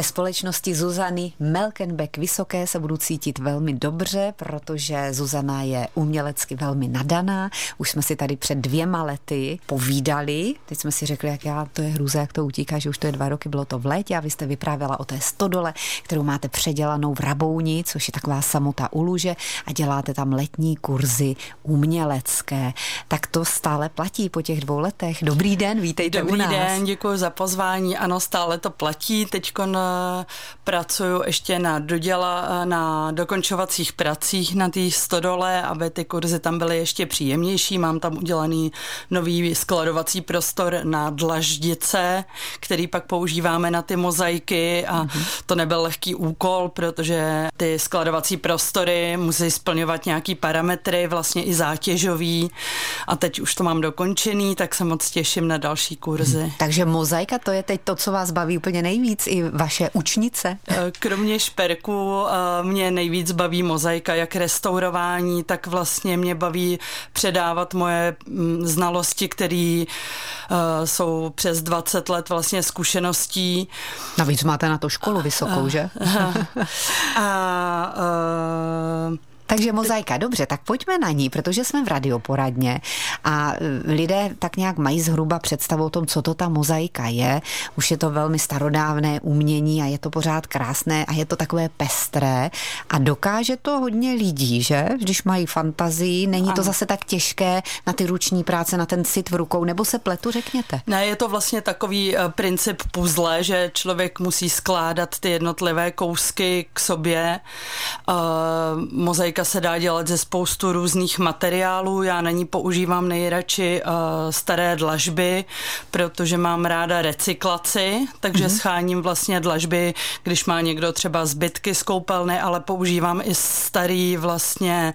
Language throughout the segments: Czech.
Ve společnosti Zuzany Melkenbeck Vysoké se budu cítit velmi dobře, protože Zuzana je umělecky velmi nadaná. Už jsme si tady před dvěma lety povídali. Teď jsme si řekli, jak já, to je hruze, jak to utíká, že už to je dva roky, bylo to v létě a vy jste vyprávěla o té stodole, kterou máte předělanou v Rabouni, což je taková samota u luže a děláte tam letní kurzy umělecké. Tak to stále platí po těch dvou letech. Dobrý den, vítejte Dobrý u nás. den, děkuji za pozvání. Ano, stále to platí. Teď pracuju ještě na doděla, na dokončovacích pracích na té stodole, aby ty kurzy tam byly ještě příjemnější. Mám tam udělaný nový skladovací prostor na dlaždice, který pak používáme na ty mozaiky a mm-hmm. to nebyl lehký úkol, protože ty skladovací prostory musí splňovat nějaký parametry, vlastně i zátěžový a teď už to mám dokončený, tak se moc těším na další kurzy. Hmm. Takže mozaika to je teď to, co vás baví úplně nejvíc, i vaše učnice? Eh, kromě šperku eh, mě nejvíc baví mozaika, jak restaurování, tak vlastně mě baví předávat moje mm, znalosti, které eh, jsou přes 20 let vlastně zkušeností. Navíc máte na to školu vysokou, že? a, a takže mozaika, dobře, tak pojďme na ní, protože jsme v radioporadně a e, lidé tak nějak mají zhruba představu o tom, co to ta mozaika je. Už je to velmi starodávné umění a je to pořád krásné a je to takové pestré a dokáže to hodně lidí, že? Když mají fantazii, není ano. to zase tak těžké na ty ruční práce, na ten cit v rukou, nebo se pletu, řekněte? Ne, je to vlastně takový e, princip puzzle, že člověk musí skládat ty jednotlivé kousky k sobě. Uh, mozaika Mozaika se dá dělat ze spoustu různých materiálů. Já na ní používám nejradši uh, staré dlažby, protože mám ráda recyklaci, takže mm-hmm. scháním vlastně dlažby, když má někdo třeba zbytky z koupelny, ale používám i starý vlastně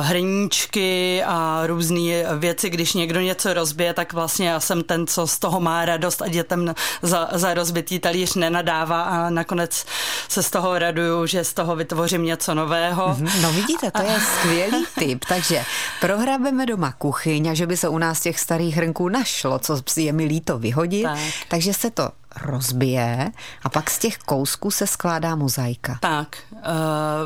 hrníčky a různé věci. Když někdo něco rozbije, tak vlastně já jsem ten, co z toho má radost a dětem za, za rozbitý talíř nenadává a nakonec se z toho raduju, že z toho vytvořím něco nového. Mm-hmm. No vidíte, to je skvělý tip. Takže prohrabeme doma kuchyň a že by se u nás těch starých hrnků našlo, co je mi líto vyhodit. Tak. Takže se to rozbije a pak z těch kousků se skládá mozaika. Tak, eh,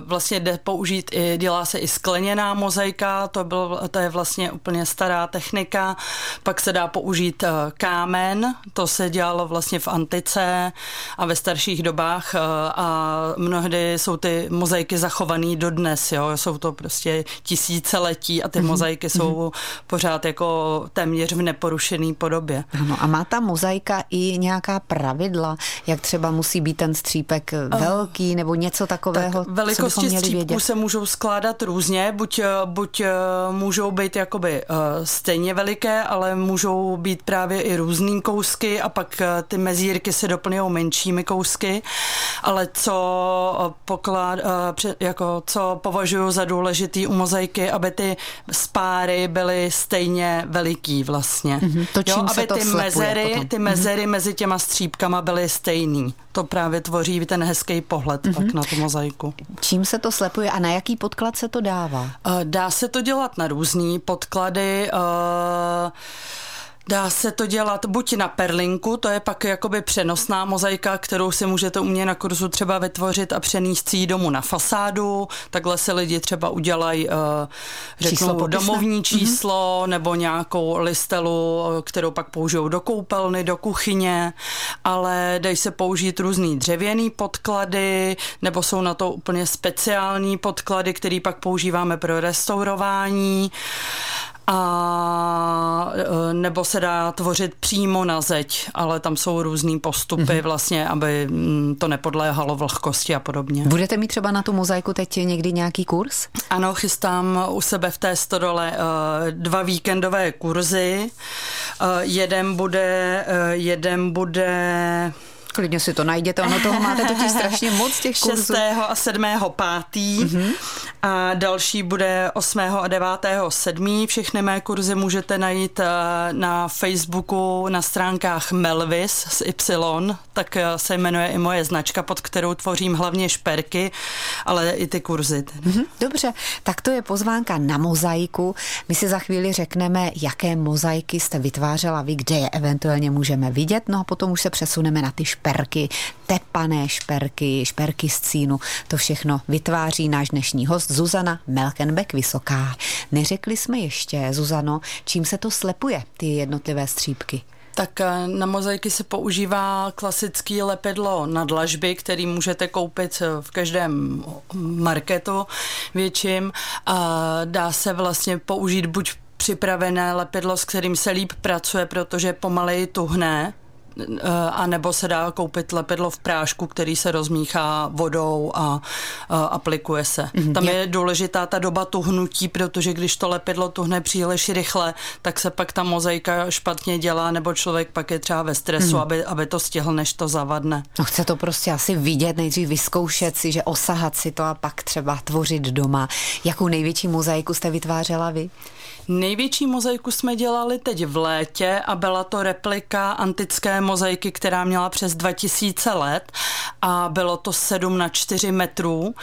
vlastně jde použít, i, dělá se i skleněná mozaika, to, byl, to je vlastně úplně stará technika, pak se dá použít eh, kámen, to se dělalo vlastně v antice a ve starších dobách eh, a mnohdy jsou ty mozaiky zachované dodnes, jo, jsou to prostě tisíciletí a ty mm-hmm. mozaiky jsou mm-hmm. pořád jako téměř v neporušený podobě. Ano, a má ta mozaika i nějaká pravidla, jak třeba musí být ten střípek velký nebo něco takového, tak velikosti střípků se můžou skládat různě, buď, eh, buď eh, můžou být jakoby uh, stejně veliké, ale můžou být právě i různý kousky a pak ty mezírky se doplňují menšími kousky, ale co poklad, uh, jako co považuji za důležitý u mozaiky, aby ty spáry byly stejně veliký vlastně. Mm-hmm, to, jo, aby to ty mezery, potom. ty mezery mm-hmm. mezi těma střípky střípkama byly stejný. To právě tvoří ten hezký pohled mm-hmm. pak na tu mozaiku. Čím se to slepuje a na jaký podklad se to dává? Dá se to dělat na různý podklady. Uh, Dá se to dělat buď na perlinku, to je pak jakoby přenosná mozaika, kterou si můžete u mě na kurzu třeba vytvořit a přenést si domů na fasádu. Takhle se lidi třeba udělají, uh, řeknu, číslo domovní mhm. číslo mm-hmm. nebo nějakou listelu, kterou pak použijou do koupelny, do kuchyně, ale dají se použít různý dřevěný podklady, nebo jsou na to úplně speciální podklady, které pak používáme pro restaurování a e, nebo se dá tvořit přímo na zeď, ale tam jsou různý postupy mm-hmm. vlastně, aby mm, to nepodléhalo vlhkosti a podobně. Budete mít třeba na tu mozaiku teď někdy nějaký kurz? Ano, chystám u sebe v té stodole e, dva víkendové kurzy. E, jeden bude, jeden bude Klidně si to najděte, ono toho máte totiž strašně moc těch kurzů. 6. a 7. pátý. Mm-hmm. A další bude 8. a 9. 7. Všechny mé kurzy můžete najít eh, na Facebooku na stránkách Melvis s Y, tak eh, se jmenuje i moje značka, pod kterou tvořím hlavně šperky, ale i ty kurzy. Mhm, dobře, tak to je pozvánka na mozaiku. My si za chvíli řekneme, jaké mozaiky jste vytvářela vy, kde je eventuálně můžeme vidět, no a potom už se přesuneme na ty šperky, tepané šperky, šperky z cínu. To všechno vytváří náš dnešní host Zuzana Melkenbeck Vysoká. Neřekli jsme ještě, Zuzano, čím se to slepuje, ty jednotlivé střípky? Tak eh, na mozaiky se používá klasický lepidlo na dlažby, který můžete koupit eh, v každém marketu větším. A dá se vlastně použít buď připravené lepidlo, s kterým se líp pracuje, protože pomaleji tuhne, a nebo se dá koupit lepidlo v prášku, který se rozmíchá vodou a, a aplikuje se. Mm-hmm. Tam je důležitá ta doba tuhnutí, protože když to lepidlo tuhne příliš rychle, tak se pak ta mozaika špatně dělá, nebo člověk pak je třeba ve stresu, mm. aby, aby to stihl, než to zavadne. No chce to prostě asi vidět, nejdřív vyzkoušet si, že osahat si to a pak třeba tvořit doma. Jakou největší mozaiku jste vytvářela vy? Největší mozaiku jsme dělali teď v létě a byla to replika antické mozaiky, která měla přes 2000 let a bylo to 7 na 4 metrů.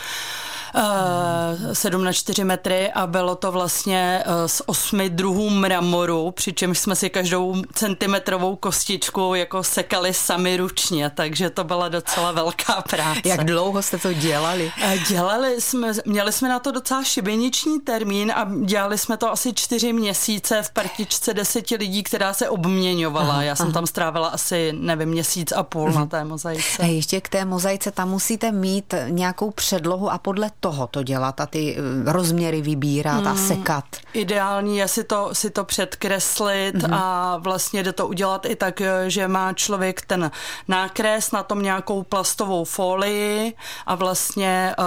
7 eh, na 4 metry a bylo to vlastně eh, z osmi druhů mramoru, přičemž jsme si každou centimetrovou kostičku jako sekali sami ručně, takže to byla docela velká práce. Jak dlouho jste to dělali? Eh, dělali jsme, měli jsme na to docela šibeniční termín a dělali jsme to asi čtyři měsíce v partičce deseti lidí, která se obměňovala. Aha, Já jsem aha. tam strávila asi, nevím, měsíc a půl aha. na mhm. té mozaice. A ještě k té mozaice, tam musíte mít nějakou předlohu a podle toho to dělat a ty eh, rozměry vybírat hmm, a sekat. Ideální je si to, si to předkreslit hmm. a vlastně jde to udělat i tak, eh, že má člověk ten nákres na tom nějakou plastovou folii a vlastně uh,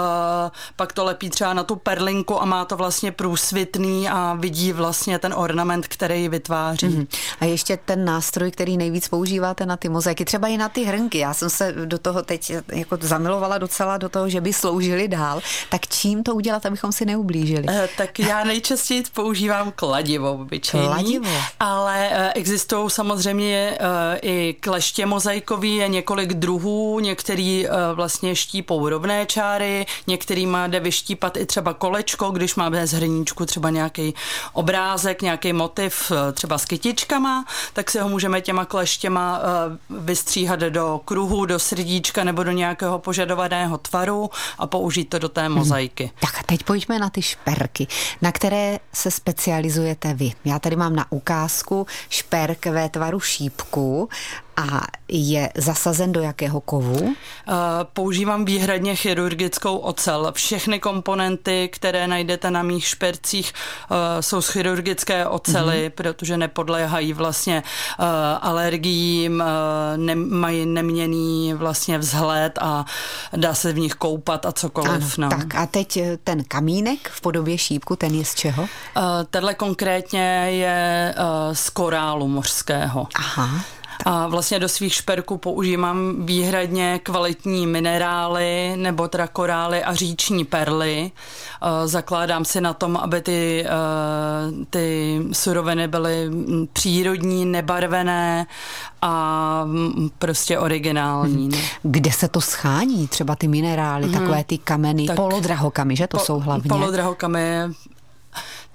pak to lepí třeba na tu perlinku a má to vlastně průsvitný a vidí vlastně ten ornament, který vytváří. Hmm. A ještě ten nástroj, který nejvíc používáte na ty mozaiky, třeba i na ty hrnky. Já jsem se do toho teď jako zamilovala docela do toho, že by sloužili dál. Tak čím to udělat, abychom si neublížili? Eh, tak já nejčastěji používám kladivo obyčejný, kladivo. ale eh, existují samozřejmě eh, i kleště mozaikový, je několik druhů, některý vlastně štípou rovné čáry, některý má jde vyštípat i třeba kolečko, když máme z hrníčku třeba nějaký obrázek, nějaký motiv třeba s kytičkama, tak si ho můžeme těma kleštěma vystříhat do kruhu, do srdíčka nebo do nějakého požadovaného tvaru a použít to do té mozaiky. Tak a teď pojďme na ty šperky, na které se specializujete vy. Já tady mám na ukázku šperk ve tvaru šípku a je zasazen do jakého kovu? Uh, používám výhradně chirurgickou ocel. Všechny komponenty, které najdete na mých špercích, uh, jsou z chirurgické ocely, mm-hmm. protože nepodléhají vlastně uh, alergiím, ne, mají neměný vlastně vzhled a dá se v nich koupat a cokoliv. Ano, no. Tak a teď ten kamínek v podobě šípku, ten je z čeho? Tenhle konkrétně je z korálu mořského. Aha. A vlastně do svých šperků používám výhradně kvalitní minerály nebo teda korály a říční perly. Zakládám si na tom, aby ty, ty suroviny byly přírodní, nebarvené a prostě originální. Mhm. Kde se to schání? Třeba ty minerály, hmm. takové ty kameny, tak polodrahokamy, že to po, jsou hlavně? Polodrahokamy,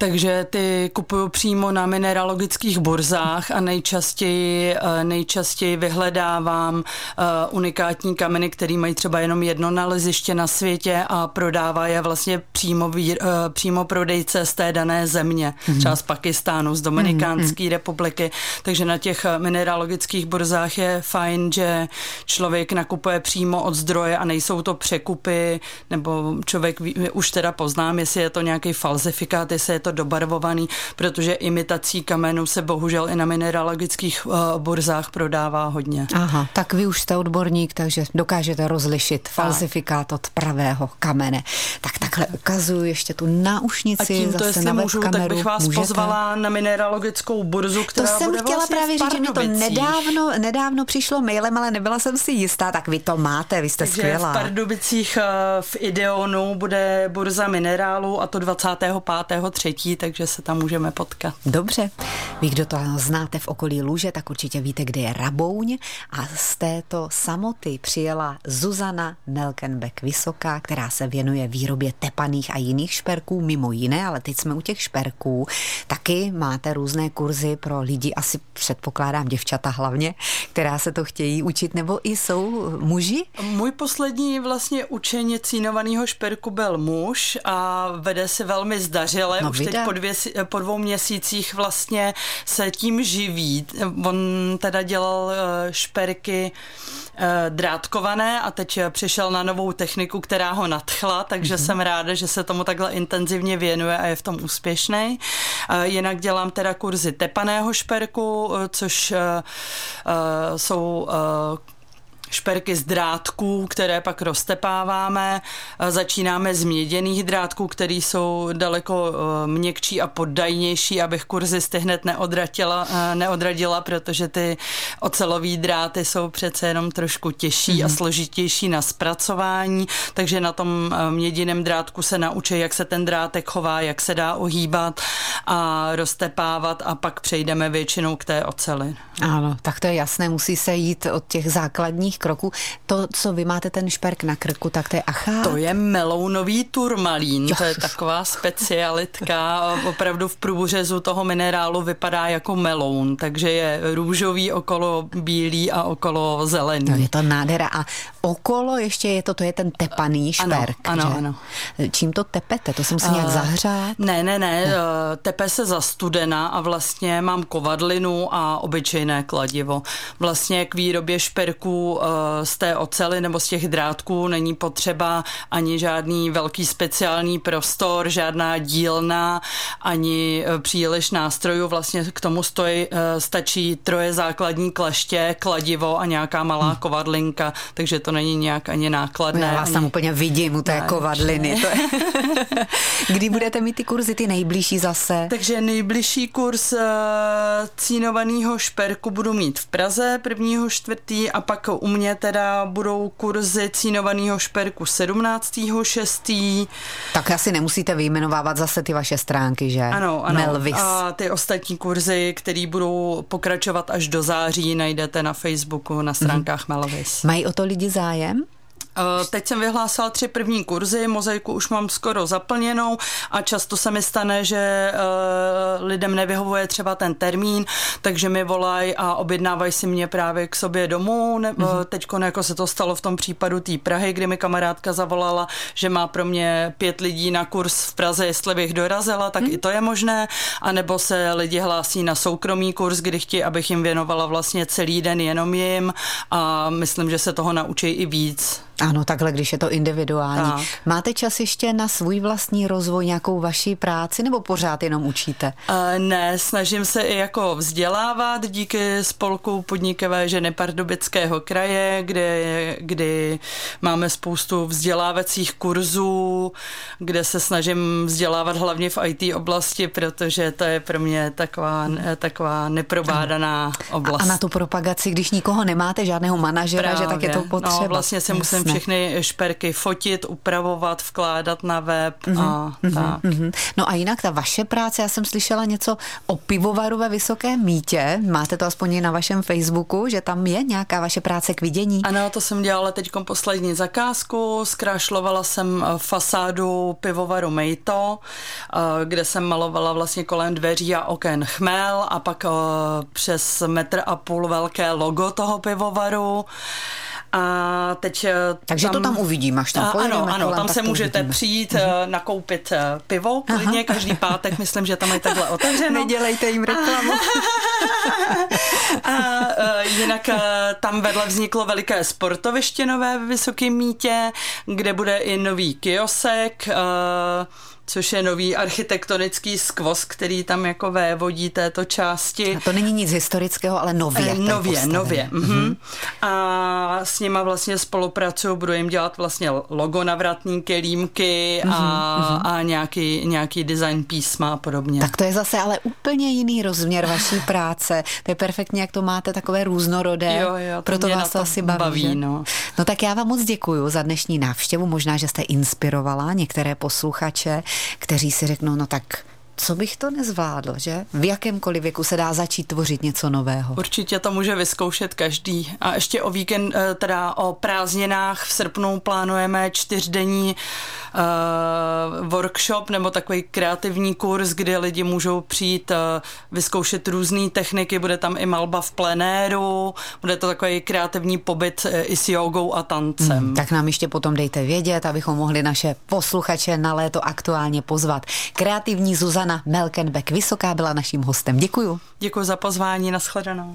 takže ty kupuju přímo na mineralogických burzách a nejčastěji, eh, nejčastěji vyhledávám eh, unikátní kameny, které mají třeba jenom jedno naleziště na světě a prodává je vlastně přímo, eh, přímo prodejce z té dané země, mm-hmm. třeba z Pakistánu, z Dominikánské mm-hmm. republiky. Takže na těch mineralogických burzách je fajn, že člověk nakupuje přímo od zdroje a nejsou to překupy, nebo člověk už teda poznám, jestli je to nějaký falzifikát, jestli je to to dobarvovaný, protože imitací kamenů se bohužel i na mineralogických uh, burzách prodává hodně. Aha, tak vy už jste odborník, takže dokážete rozlišit falsifikát od pravého kamene. Tak takhle ukazuju ještě tu náušnici. A tímto, zase jestli na můžu, tak bych vás Můžete? pozvala na mineralogickou burzu, která To jsem bude chtěla vlastně právě říct, že mi to nedávno, nedávno přišlo mailem, ale nebyla jsem si jistá, tak vy to máte, vy jste Takže skvělá. v Pardubicích eh, v Ideonu bude burza minerálu a to 25.3., takže se tam můžeme potkat. Dobře. Vy, kdo to znáte v okolí Luže, tak určitě víte, kde je Rabouň a z této samoty přijela Zuzana Melkenbeck Vysoká, která se věnuje výrobě tepaných a jiných šperků, mimo jiné, ale teď jsme u těch šperků. Taky máte různé kurzy pro lidi, asi předpokládám děvčata hlavně, která se to chtějí učit, nebo i jsou muži? Můj poslední vlastně učení cínovaného šperku byl muž a vede se velmi zdařile. No, Už teď po, dvě, po dvou měsících vlastně se tím živí. On teda dělal eh, šperky eh, drátkované a teď přišel na novou techniku, která ho nadchla, takže mm-hmm. jsem ráda, že se tomu takhle intenzivně věnuje a je v tom úspěšný. Eh, jinak dělám teda kurzy tepaného šperku, což jsou šperky z drátků, které pak roztepáváme. Začínáme z měděných drátků, které jsou daleko eh, měkčí a poddajnější, abych kurzisty hned neodradila, eh, neodradila, protože ty ocelové dráty jsou přece jenom trošku těžší mm-hmm. a mhm. složitější na zpracování, takže na tom eh, měděném drátku se naučí, jak se ten drátek chová, jak se dá ohýbat a roztepávat a pak přejdeme většinou k té oceli. Ano, tak to je jasné, musí se jít od těch základních kroků. To, co vy máte ten šperk na krku, tak to je achá? To je melounový turmalín, to je taková specialitka. Opravdu v průřezu toho minerálu vypadá jako meloun, takže je růžový okolo bílý a okolo zelený. No, je to nádhera. A okolo ještě je to, to je ten tepaný šperk. Ano, ano, ano. Čím to tepete? To jsem si nějak uh, zahřát? Ne, ne, ne, ne. Tepe se za studena a vlastně mám kovadlinu a obyčejné kladivo. Vlastně k výrobě šperků Eh, z té ocely nebo z těch drátků není potřeba ani žádný velký speciální prostor, žádná dílna, ani eh, příliš nástrojů. Vlastně k tomu stojí, eh, stačí troje základní kleště, kladivo a nějaká malá hmm. kovadlinka, takže to není nějak ani nákladné. Já vás ani... tam úplně vidím u té ne, kovadliny. To je... Kdy budete mít ty kurzy ty nejbližší zase? Takže nejbližší kurz cínovaného šperku budu mít v Praze prvního čtvrtý a pak u mě teda budou kurzy cínovaného šperku 17.6. Tak asi nemusíte vyjmenovávat zase ty vaše stránky, že? Ano, ano. Melvis. A ty ostatní kurzy, které budou pokračovat až do září, najdete na Facebooku, na stránkách mm-hmm. Melvis. Mají o to lidi zájem? Eh, teď jsem vyhlásila tři první kurzy, mozaiku už mám skoro zaplněnou a často se mi stane, že eh, lidem nevyhovuje třeba ten termín, takže mi volají a objednávají si mě právě k sobě domů. Mm-hmm. Teď jako se to stalo v tom případu té Prahy, kdy mi kamarádka zavolala, že má pro mě pět lidí na kurz v Praze, jestli bych dorazila, tak mm-hmm. i to je možné. A nebo se lidi hlásí na soukromý kurz, kdy chtějí, abych jim věnovala vlastně celý den jenom jim a myslím, že se toho naučí i víc. Ano, takhle, když je to individuální. Tak. Máte čas ještě na svůj vlastní rozvoj, nějakou vaší práci, nebo pořád jenom učíte? Uh, ne, snažím se i jako vzdělávat díky spolku podnikové ženy Pardubického kraje, kde, kdy máme spoustu vzdělávacích kurzů, kde se snažím vzdělávat hlavně v IT oblasti, protože to je pro mě taková, taková neprobádaná oblast. A, a na tu propagaci, když nikoho nemáte, žádného manažera, Právě. že tak je to no, potřeba. No, vlastně se musím všechny šperky fotit, upravovat, vkládat na web a mm-hmm, tak. Mm-hmm. No a jinak ta vaše práce, já jsem slyšela něco o pivovaru ve Vysoké mítě, máte to aspoň na vašem Facebooku, že tam je nějaká vaše práce k vidění? Ano, to jsem dělala teď poslední zakázku, zkrášlovala jsem eh, fasádu pivovaru Mejto, eh, kde jsem malovala vlastně kolem dveří a oken chmel a pak eh, přes metr a půl velké logo toho pivovaru. A teď eh, Takže tam, to tam uvidím, až tam pojedeme Ano, ano, kolem, tam se můžete uvidíme. přijít uh-huh. nakoupit pivo, klidně každý pátek, myslím, že tam je takhle otevřeno. Nedělejte jim reklamu. a jinak tam vedle vzniklo veliké sportoviště nové v Vysokém mítě, kde bude i nový kiosek, uh, což je nový architektonický skvost, který tam jako vévodí této části. A to není nic historického, ale nově. E, nově, nově. Mm-hmm. A s nima vlastně spolupracuju, budu jim dělat vlastně logo navratníky, límky mm-hmm. a, a nějaký, nějaký design písma a podobně. Tak to je zase ale úplně jiný rozměr vaší práce. To je perfektně, jak to máte takové různorodé. Jo, jo, to proto vás to, to asi baví. baví no. no tak já vám moc děkuji za dnešní návštěvu. Možná, že jste inspirovala některé posluchače, kteří si řeknou, no tak co bych to nezvládl, že? V jakémkoliv věku se dá začít tvořit něco nového. Určitě to může vyzkoušet každý. A ještě o víkend, eh, teda o prázdninách v srpnu plánujeme čtyřdenní uh, workshop nebo takový kreativní kurz, kde lidi můžou přijít uh, vyzkoušet různé techniky. Bude tam i malba v plenéru, bude to takový kreativní pobyt i s jogou a tancem. Hmm, tak nám ještě potom dejte vědět, abychom mohli naše posluchače na léto aktuálně pozvat. Kreativní Zuzana Melkenbeck Vysoká byla naším hostem. Děkuju. Děkuji za pozvání, nashledanou.